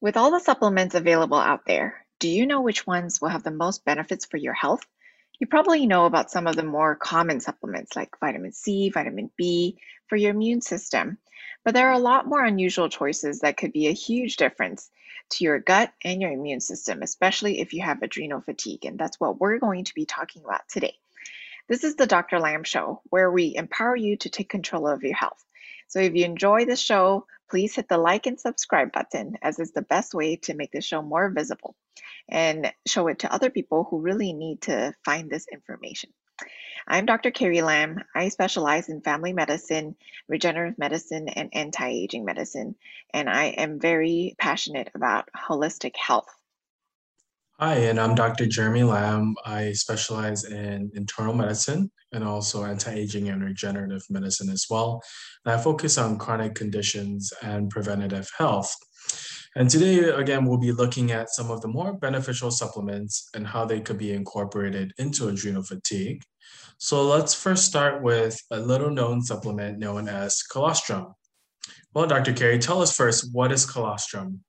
With all the supplements available out there, do you know which ones will have the most benefits for your health? You probably know about some of the more common supplements like vitamin C, vitamin B for your immune system, but there are a lot more unusual choices that could be a huge difference to your gut and your immune system, especially if you have adrenal fatigue. And that's what we're going to be talking about today. This is the Dr. Lam Show, where we empower you to take control of your health. So if you enjoy the show, please hit the like and subscribe button, as is the best way to make the show more visible and show it to other people who really need to find this information. I'm Dr. Carrie Lam. I specialize in family medicine, regenerative medicine, and anti aging medicine, and I am very passionate about holistic health. Hi, and I'm Dr. Jeremy Lam. I specialize in internal medicine and also anti aging and regenerative medicine as well. And I focus on chronic conditions and preventative health. And today, again, we'll be looking at some of the more beneficial supplements and how they could be incorporated into adrenal fatigue. So let's first start with a little known supplement known as colostrum. Well, Dr. Carrie, tell us first what is colostrum?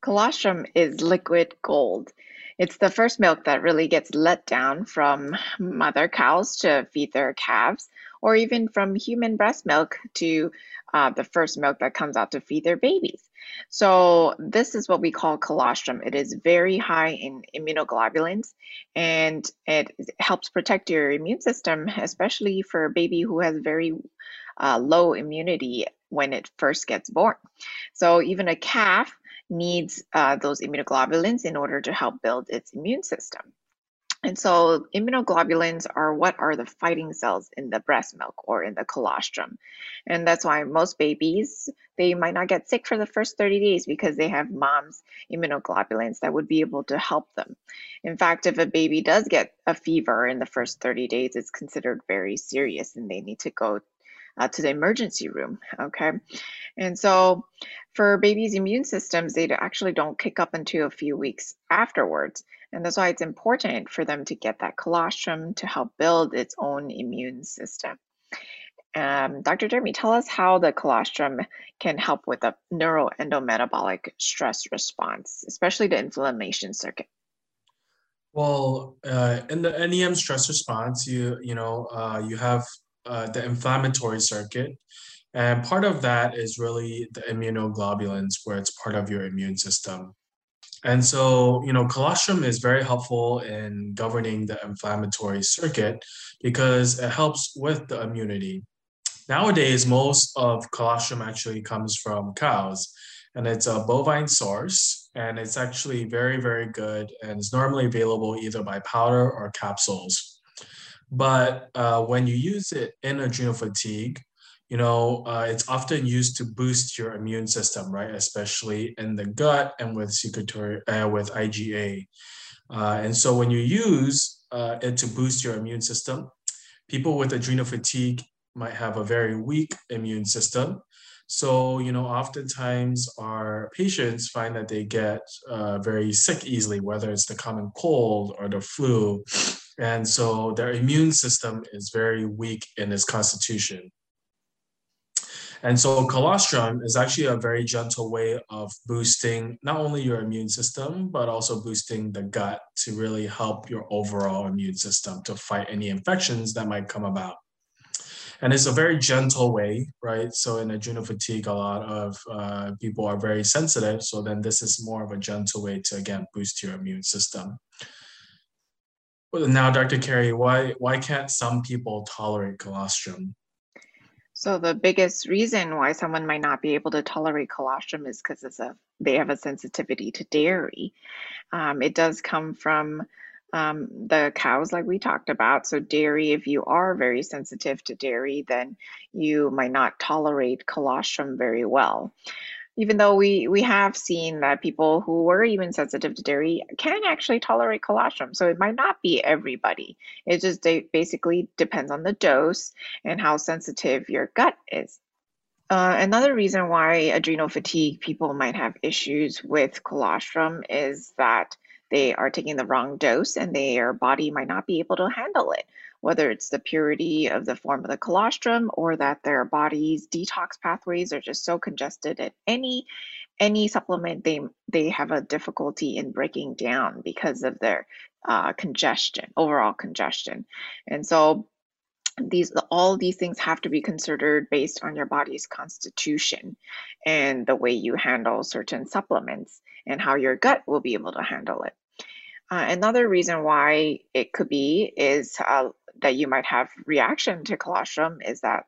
Colostrum is liquid gold. It's the first milk that really gets let down from mother cows to feed their calves, or even from human breast milk to uh, the first milk that comes out to feed their babies. So, this is what we call colostrum. It is very high in immunoglobulins and it helps protect your immune system, especially for a baby who has very uh, low immunity when it first gets born. So, even a calf needs uh, those immunoglobulins in order to help build its immune system. And so immunoglobulins are what are the fighting cells in the breast milk or in the colostrum. And that's why most babies, they might not get sick for the first 30 days because they have mom's immunoglobulins that would be able to help them. In fact, if a baby does get a fever in the first 30 days, it's considered very serious and they need to go uh, to the emergency room. Okay. And so for babies' immune systems, they actually don't kick up until a few weeks afterwards. And that's why it's important for them to get that colostrum to help build its own immune system. Um, Dr. Jeremy, tell us how the colostrum can help with the neuroendometabolic stress response, especially the inflammation circuit. Well, uh, in the NEM stress response, you you know uh, you have uh, the inflammatory circuit. And part of that is really the immunoglobulins, where it's part of your immune system. And so, you know, colostrum is very helpful in governing the inflammatory circuit because it helps with the immunity. Nowadays, most of colostrum actually comes from cows, and it's a bovine source, and it's actually very, very good, and it's normally available either by powder or capsules. But uh, when you use it in adrenal fatigue, you know, uh, it's often used to boost your immune system, right? Especially in the gut and with secretory, uh, with IgA. Uh, and so when you use uh, it to boost your immune system, people with adrenal fatigue might have a very weak immune system. So, you know, oftentimes our patients find that they get uh, very sick easily, whether it's the common cold or the flu. And so their immune system is very weak in its constitution. And so colostrum is actually a very gentle way of boosting not only your immune system, but also boosting the gut to really help your overall immune system to fight any infections that might come about. And it's a very gentle way, right? So in adrenal fatigue, a lot of uh, people are very sensitive. So then this is more of a gentle way to, again, boost your immune system. Now, Dr. Carrie, why why can't some people tolerate colostrum? So the biggest reason why someone might not be able to tolerate colostrum is because it's a they have a sensitivity to dairy. Um, it does come from um, the cows, like we talked about. So dairy, if you are very sensitive to dairy, then you might not tolerate colostrum very well even though we we have seen that people who were even sensitive to dairy can actually tolerate colostrum. So it might not be everybody. It just basically depends on the dose and how sensitive your gut is. Uh, another reason why adrenal fatigue people might have issues with colostrum is that they are taking the wrong dose and their body might not be able to handle it whether it's the purity of the form of the colostrum or that their body's detox pathways are just so congested at any any supplement they they have a difficulty in breaking down because of their uh, congestion overall congestion. And so these all these things have to be considered based on your body's constitution and the way you handle certain supplements and how your gut will be able to handle it. Uh, another reason why it could be is uh, that you might have reaction to colostrum is that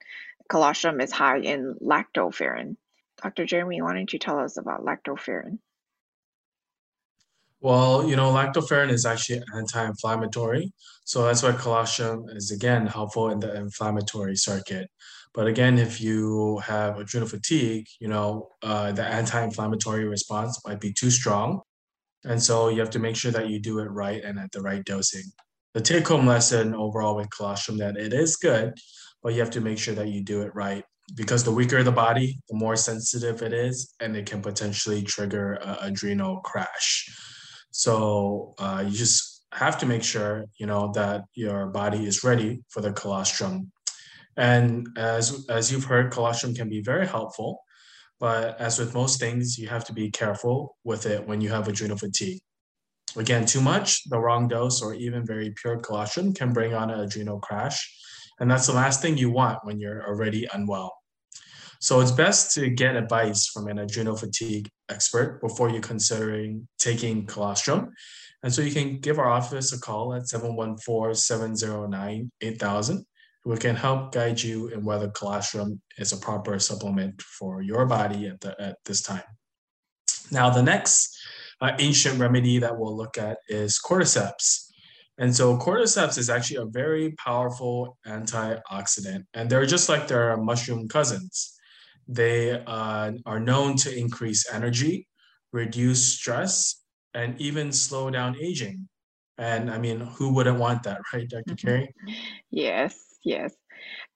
colostrum is high in lactoferrin. Dr. Jeremy, why don't you tell us about lactoferrin? Well, you know, lactoferrin is actually anti-inflammatory. So that's why colostrum is again helpful in the inflammatory circuit. But again, if you have adrenal fatigue, you know, uh, the anti-inflammatory response might be too strong. And so you have to make sure that you do it right and at the right dosing. The take home lesson overall with colostrum that it is good, but you have to make sure that you do it right because the weaker the body, the more sensitive it is, and it can potentially trigger adrenal crash. So uh, you just have to make sure you know that your body is ready for the colostrum. And as as you've heard, colostrum can be very helpful. But as with most things, you have to be careful with it when you have adrenal fatigue. Again, too much, the wrong dose, or even very pure colostrum can bring on an adrenal crash. And that's the last thing you want when you're already unwell. So it's best to get advice from an adrenal fatigue expert before you're considering taking colostrum. And so you can give our office a call at 714 709 8000 we can help guide you in whether colostrum is a proper supplement for your body at, the, at this time. Now, the next uh, ancient remedy that we'll look at is cordyceps. And so cordyceps is actually a very powerful antioxidant, and they're just like their mushroom cousins. They uh, are known to increase energy, reduce stress, and even slow down aging. And I mean, who wouldn't want that, right, Dr. Carrie? Yes yes.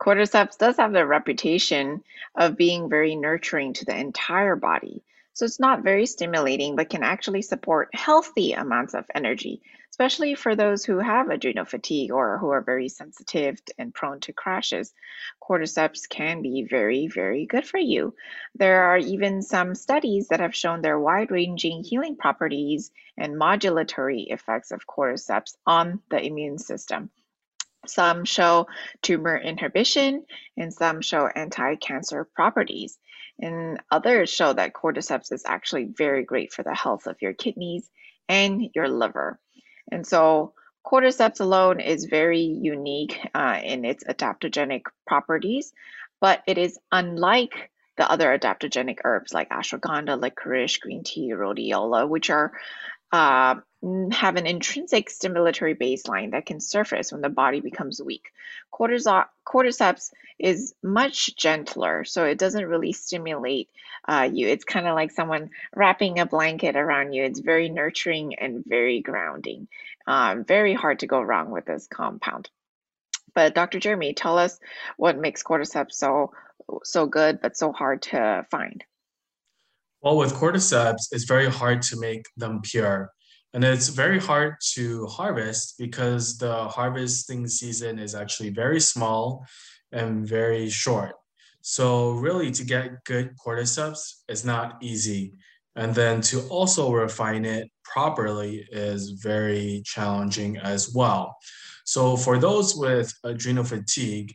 Cordyceps does have the reputation of being very nurturing to the entire body. So it's not very stimulating, but can actually support healthy amounts of energy, especially for those who have adrenal fatigue or who are very sensitive and prone to crashes. Cordyceps can be very, very good for you. There are even some studies that have shown their wide ranging healing properties and modulatory effects of cordyceps on the immune system. Some show tumor inhibition and some show anti-cancer properties. And others show that cordyceps is actually very great for the health of your kidneys and your liver. And so cordyceps alone is very unique uh, in its adaptogenic properties, but it is unlike the other adaptogenic herbs like ashwagandha, licorice, green tea, rhodiola, which are uh, have an intrinsic stimulatory baseline that can surface when the body becomes weak. Cortisol, cordyceps is much gentler, so it doesn't really stimulate uh, you. It's kind of like someone wrapping a blanket around you. It's very nurturing and very grounding. Um, very hard to go wrong with this compound. But Dr. Jeremy, tell us what makes cordyceps so so good but so hard to find. Well, with cordyceps, it's very hard to make them pure. And it's very hard to harvest because the harvesting season is actually very small and very short. So, really, to get good cordyceps is not easy. And then to also refine it properly is very challenging as well. So, for those with adrenal fatigue,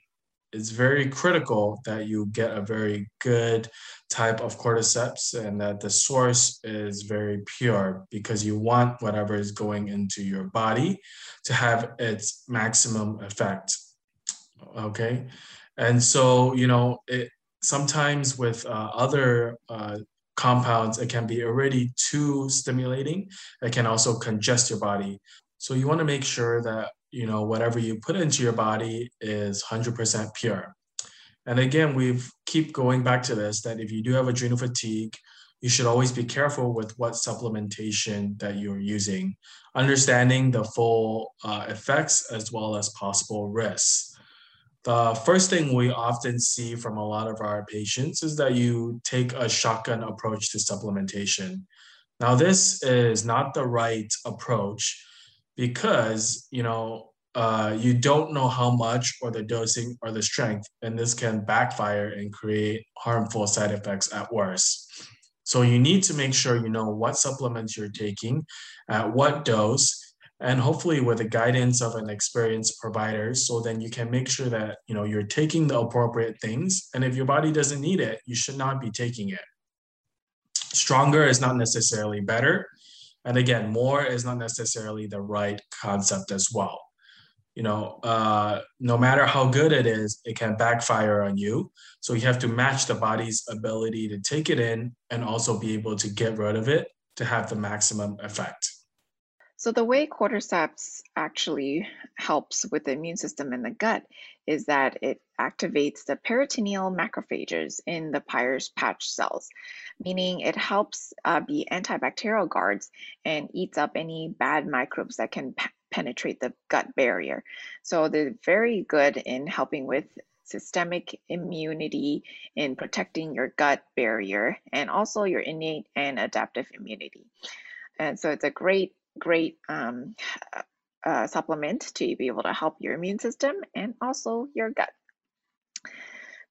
it's very critical that you get a very good type of cordyceps and that the source is very pure because you want whatever is going into your body to have its maximum effect okay? And so you know it sometimes with uh, other uh, compounds it can be already too stimulating. It can also congest your body. So you want to make sure that you know whatever you put into your body is 100% pure and again, we keep going back to this that if you do have adrenal fatigue, you should always be careful with what supplementation that you're using, understanding the full uh, effects as well as possible risks. The first thing we often see from a lot of our patients is that you take a shotgun approach to supplementation. Now, this is not the right approach because, you know, uh, you don't know how much or the dosing or the strength, and this can backfire and create harmful side effects at worst. So you need to make sure you know what supplements you're taking, at what dose, and hopefully with the guidance of an experienced provider so then you can make sure that you know you're taking the appropriate things and if your body doesn't need it you should not be taking it stronger is not necessarily better and again more is not necessarily the right concept as well. You know uh, no matter how good it is it can backfire on you. So you have to match the body's ability to take it in and also be able to get rid of it to have the maximum effect so the way cordyceps actually helps with the immune system in the gut is that it activates the peritoneal macrophages in the Peyer's patch cells, meaning it helps uh, be antibacterial guards and eats up any bad microbes that can penetrate the gut barrier. So they're very good in helping with systemic immunity in protecting your gut barrier and also your innate and adaptive immunity. And so it's a great great um, uh, supplement to be able to help your immune system and also your gut.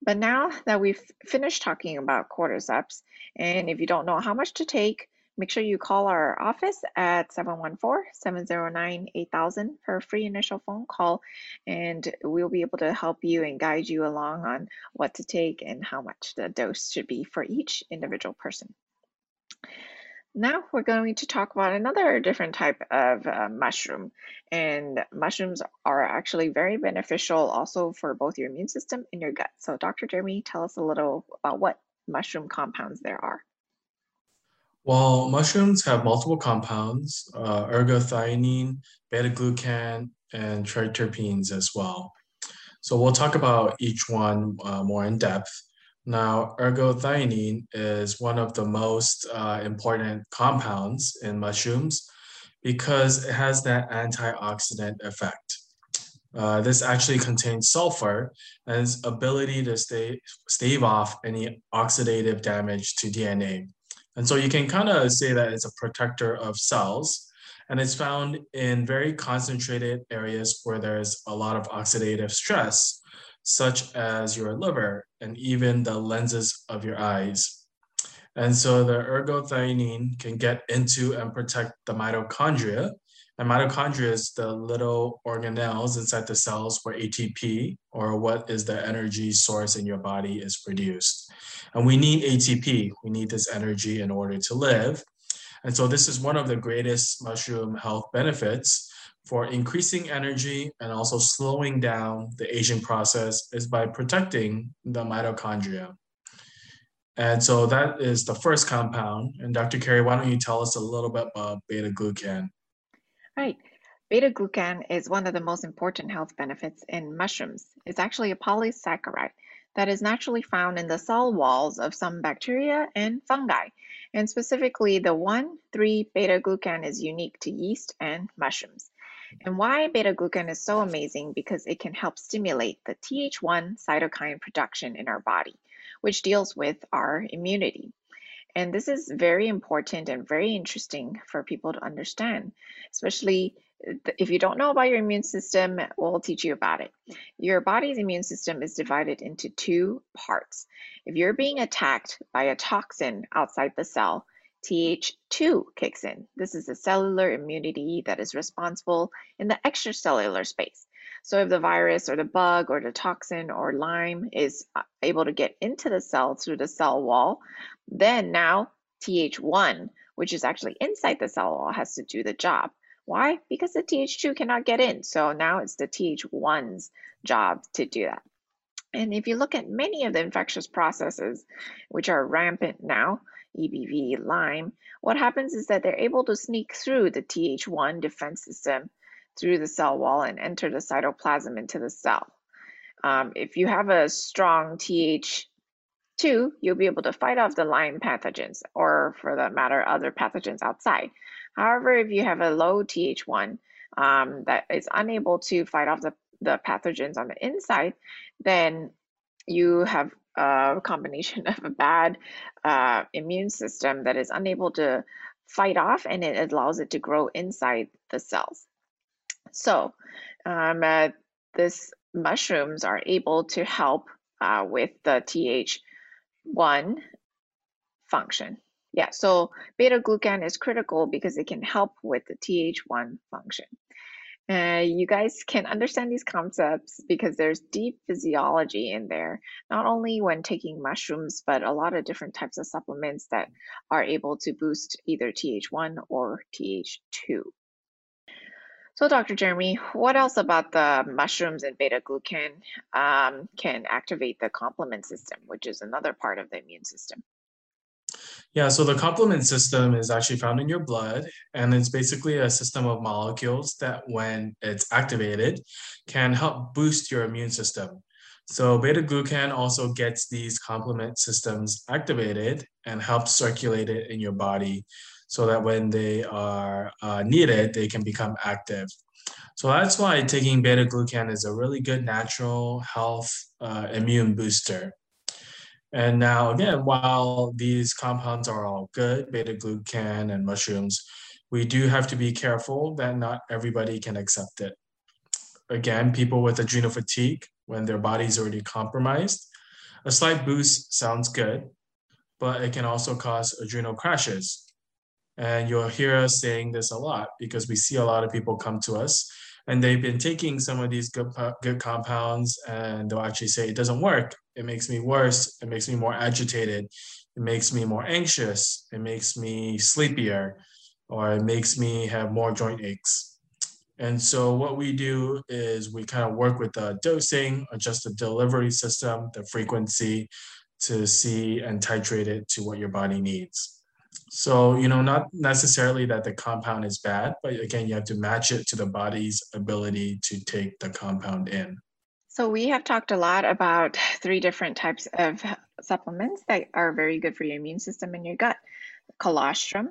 But now that we've finished talking about cordyceps, and if you don't know how much to take, make sure you call our office at 714-709-8000 for a free initial phone call, and we'll be able to help you and guide you along on what to take and how much the dose should be for each individual person. Now we're going to talk about another different type of uh, mushroom. And mushrooms are actually very beneficial also for both your immune system and your gut. So Dr. Jeremy, tell us a little about what mushroom compounds there are. Well, mushrooms have multiple compounds, uh, ergothioneine, beta-glucan, and triterpenes as well. So we'll talk about each one uh, more in depth. Now, ergothioneine is one of the most uh, important compounds in mushrooms because it has that antioxidant effect. Uh, this actually contains sulfur and its ability to stay, stave off any oxidative damage to DNA. And so you can kind of say that it's a protector of cells, and it's found in very concentrated areas where there's a lot of oxidative stress, such as your liver and even the lenses of your eyes. And so the ergothioneine can get into and protect the mitochondria. And mitochondria is the little organelles inside the cells where ATP, or what is the energy source in your body, is produced. And we need ATP, we need this energy in order to live. And so this is one of the greatest mushroom health benefits for increasing energy and also slowing down the aging process is by protecting the mitochondria. And so that is the first compound. And Dr. Carrie, why don't you tell us a little bit about beta glucan? Right. Beta glucan is one of the most important health benefits in mushrooms. It's actually a polysaccharide that is naturally found in the cell walls of some bacteria and fungi. And specifically, the 1 3 beta glucan is unique to yeast and mushrooms. And why beta glucan is so amazing because it can help stimulate the Th1 cytokine production in our body, which deals with our immunity. And this is very important and very interesting for people to understand, especially if you don't know about your immune system, we'll teach you about it. Your body's immune system is divided into two parts. If you're being attacked by a toxin outside the cell, Th2 kicks in. This is the cellular immunity that is responsible in the extracellular space. So if the virus or the bug or the toxin or Lyme is uh, able to get into the cell through the cell wall, then now Th1, which is actually inside the cell wall, has to do the job. Why? Because the Th2 cannot get in. So now it's the Th1's job to do that. And if you look at many of the infectious processes, which are rampant now, EBV, Lyme, what happens is that they're able to sneak through the Th1 defense system through the cell wall and enter the cytoplasm into the cell. Um, if you have a strong Th2, you'll be able to fight off the Lyme pathogens or, for that matter, other pathogens outside. However, if you have a low Th1 um, that is unable to fight off the, the pathogens on the inside, then you have a combination of a bad uh, immune system that is unable to fight off and it allows it to grow inside the cells. So, um, uh, this mushrooms are able to help uh, with the TH1 function. Yeah, so beta glucan is critical because it can help with the TH1 function. Uh, you guys can understand these concepts because there's deep physiology in there, not only when taking mushrooms, but a lot of different types of supplements that are able to boost either TH1 or TH2. So, Dr. Jeremy, what else about the mushrooms and beta glucan um, can activate the complement system, which is another part of the immune system? Yeah, so the complement system is actually found in your blood, and it's basically a system of molecules that, when it's activated, can help boost your immune system. So beta glucan also gets these complement systems activated and helps circulate it in your body so that when they are uh, needed, they can become active. So that's why taking beta glucan is a really good natural health uh, immune booster. And now, again, while these compounds are all good, beta glucan and mushrooms, we do have to be careful that not everybody can accept it. Again, people with adrenal fatigue, when their body's already compromised, a slight boost sounds good, but it can also cause adrenal crashes. And you'll hear us saying this a lot because we see a lot of people come to us and they've been taking some of these good, good compounds and they'll actually say it doesn't work it makes me worse. It makes me more agitated. It makes me more anxious. It makes me sleepier or it makes me have more joint aches. And so what we do is we kind of work with the dosing adjust the delivery system the frequency to see and titrate it to what your body needs. So, you know, not necessarily that the compound is bad, but again, you have to match it to the body's ability to take the compound in. So, we have talked a lot about three different types of supplements that are very good for your immune system and your gut colostrum,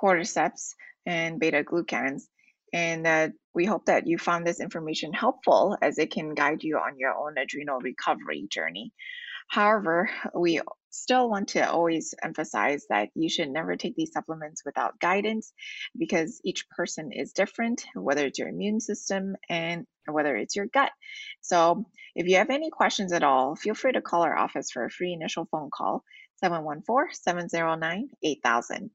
cordyceps, and beta glucans. And uh, we hope that you found this information helpful as it can guide you on your own adrenal recovery journey. However, we still want to always emphasize that you should never take these supplements without guidance because each person is different, whether it's your immune system and whether it's your gut. So, if you have any questions at all, feel free to call our office for a free initial phone call 714 709 8000.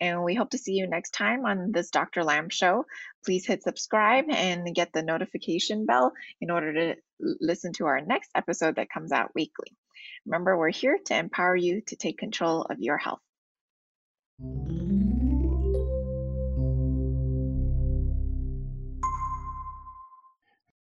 And we hope to see you next time on this Dr. Lam show. Please hit subscribe and get the notification bell in order to listen to our next episode that comes out weekly. Remember, we're here to empower you to take control of your health.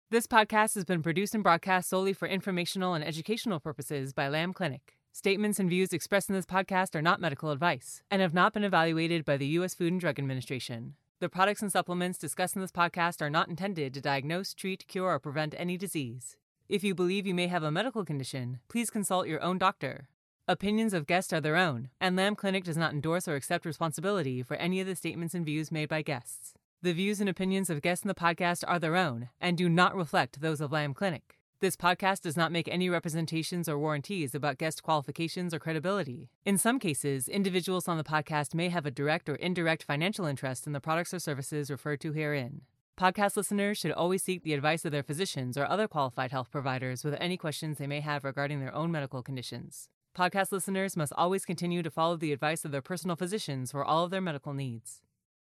This podcast has been produced and broadcast solely for informational and educational purposes by Lam Clinic. Statements and views expressed in this podcast are not medical advice and have not been evaluated by the U.S. Food and Drug Administration. The products and supplements discussed in this podcast are not intended to diagnose, treat, cure, or prevent any disease. If you believe you may have a medical condition, please consult your own doctor. Opinions of guests are their own, and Lam Clinic does not endorse or accept responsibility for any of the statements and views made by guests. The views and opinions of guests in the podcast are their own and do not reflect those of Lam Clinic. This podcast does not make any representations or warranties about guest qualifications or credibility. In some cases, individuals on the podcast may have a direct or indirect financial interest in the products or services referred to herein. Podcast listeners should always seek the advice of their physicians or other qualified health providers with any questions they may have regarding their own medical conditions. Podcast listeners must always continue to follow the advice of their personal physicians for all of their medical needs.